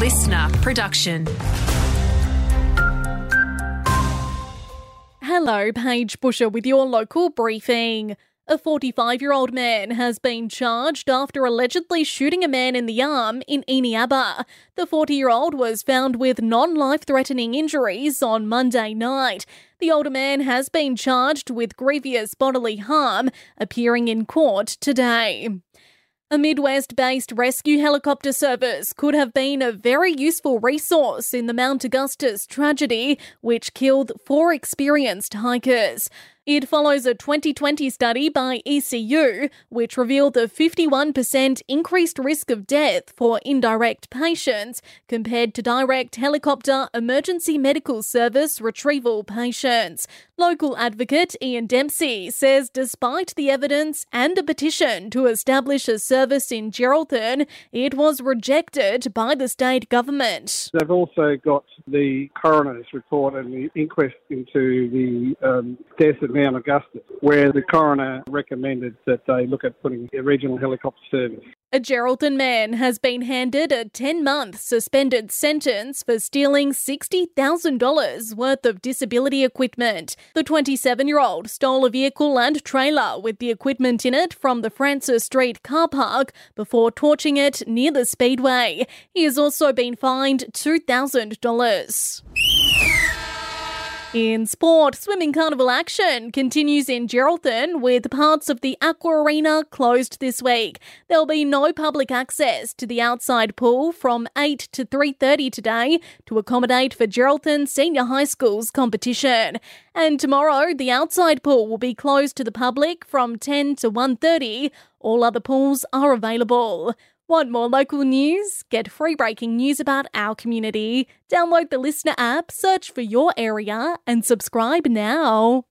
LiSTNR production. Hello, Paige Busher with your local briefing. A 45 year old man has been charged after allegedly shooting a man in the arm in Eneabba. The 40 year old was found with non life threatening injuries on Monday night. The older man has been charged with grievous bodily harm, appearing in court today. A Midwest based rescue helicopter service could have been a very useful resource in the Mount Augustus tragedy, which killed four experienced hikers. It follows a 2020 study by ECU, which revealed a 51% increased risk of death for indirect patients compared to direct helicopter emergency medical service retrieval patients. Local advocate Ian Dempsey says despite the evidence and a petition to establish a service in Geraldton, it was rejected by the state government. They've also got the coroner's report and the inquest into the um, death at Mount Augustus, where the coroner recommended that they look at putting a regional helicopter service. A Geraldton man has been handed a 10 month suspended sentence for stealing $60,000 worth of disability equipment. The 27 year old stole a vehicle and trailer with the equipment in it from the Francis Street car park before torching it near the Speedway. He has also been fined $2,000. In sport, swimming carnival action continues in Geraldton with parts of the Aqua Arena closed this week. There'll be no public access to the outside pool from 8 to 3:30 today to accommodate for Geraldton Senior High School's competition. And tomorrow, the outside pool will be closed to the public from 10 to 1:30. All other pools are available. Want more local news? Get free breaking news about our community. Download the LiSTNR app, search for your area, and subscribe now.